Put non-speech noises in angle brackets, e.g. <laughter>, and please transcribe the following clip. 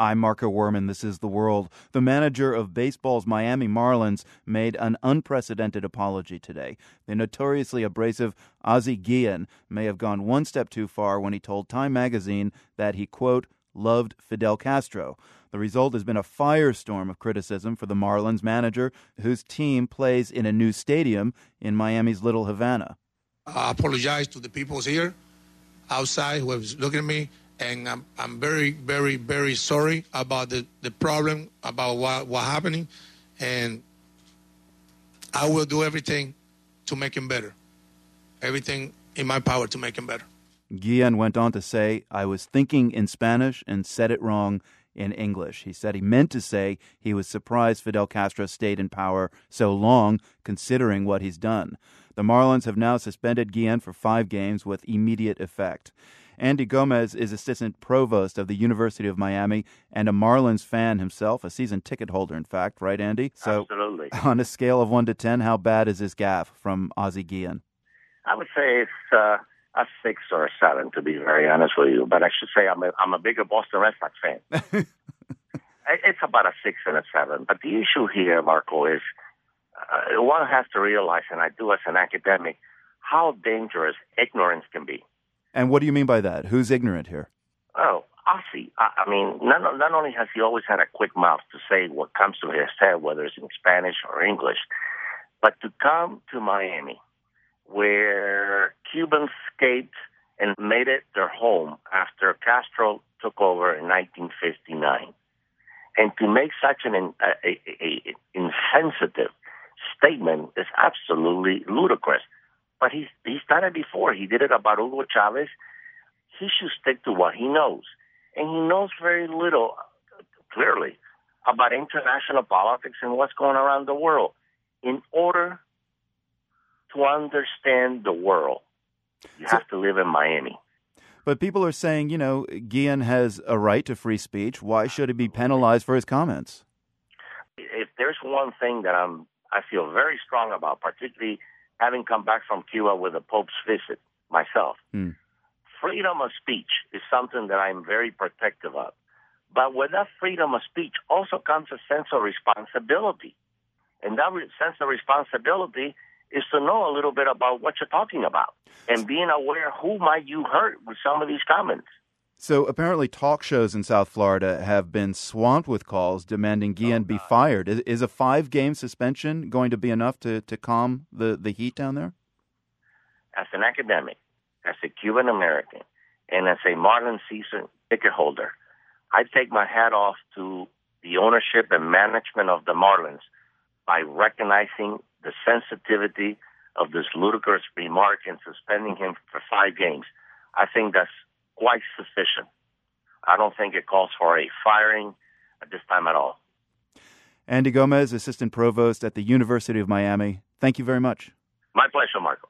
I'm Marco Werman. This is The World. The manager of baseball's Miami Marlins made an unprecedented apology today. The notoriously abrasive Ozzie Guillen may have gone one step too far when he told Time magazine that he, quote, loved Fidel Castro. The result has been a firestorm of criticism for the Marlins manager, whose team plays in a new stadium in Miami's Little Havana. I apologize to the people here outside who was looking at me and I'm, I'm very, very, very sorry about the, the problem, about what, what happening, and I will do everything to make him better. Everything in my power to make him better. Guillen went on to say, I was thinking in Spanish and said it wrong in English. He said he meant to say he was surprised Fidel Castro stayed in power so long, considering what he's done. The Marlins have now suspended Guillen for five games with immediate effect. Andy Gomez is assistant provost of the University of Miami and a Marlins fan himself, a season ticket holder, in fact, right, Andy? So, Absolutely. <laughs> On a scale of one to ten, how bad is this gaffe from Ozzie Guillen? I would say it's uh, a six or a seven, to be very honest with you. But I should say I'm a, I'm a bigger Boston Red Sox fan. <laughs> it's about a six and a seven. But the issue here, Marco, is uh, one has to realize, and I do as an academic, how dangerous ignorance can be. And what do you mean by that? Who's ignorant here? Oh, Ozzie. I, I mean, not, not only has he always had a quick mouth to say what comes to his head, whether it's in Spanish or English, but to come to Miami, where Cubans escaped and made it their home after Castro took over in 1959, and to make such an a, a, a, insensitive statement is absolutely ludicrous. But he's he's done it before. He did it about Hugo Chavez. He should stick to what he knows, and he knows very little, clearly, about international politics and what's going around the world. In order to understand the world, you have to live in Miami. But people are saying, you know, Guillen has a right to free speech. Why should he be penalized for his comments? If there's one thing that I'm, I feel very strong about, particularly having come back from Cuba with the Pope's visit myself. Hmm. Freedom of speech is something that I'm very protective of. But with that freedom of speech also comes a sense of responsibility. And that sense of responsibility is to know a little bit about what you're talking about and being aware who might you hurt with some of these comments. So apparently, talk shows in South Florida have been swamped with calls demanding Guillen oh, be fired. Is, is a five-game suspension going to be enough to, to calm the, the heat down there? As an academic, as a Cuban American, and as a Marlin season ticket holder, I take my hat off to the ownership and management of the Marlins by recognizing the sensitivity of this ludicrous remark and suspending him for five games. I think that's quite sufficient. I don't think it calls for a firing at this time at all. Andy Gomez, Assistant Provost at the University of Miami. Thank you very much. My pleasure, Marco.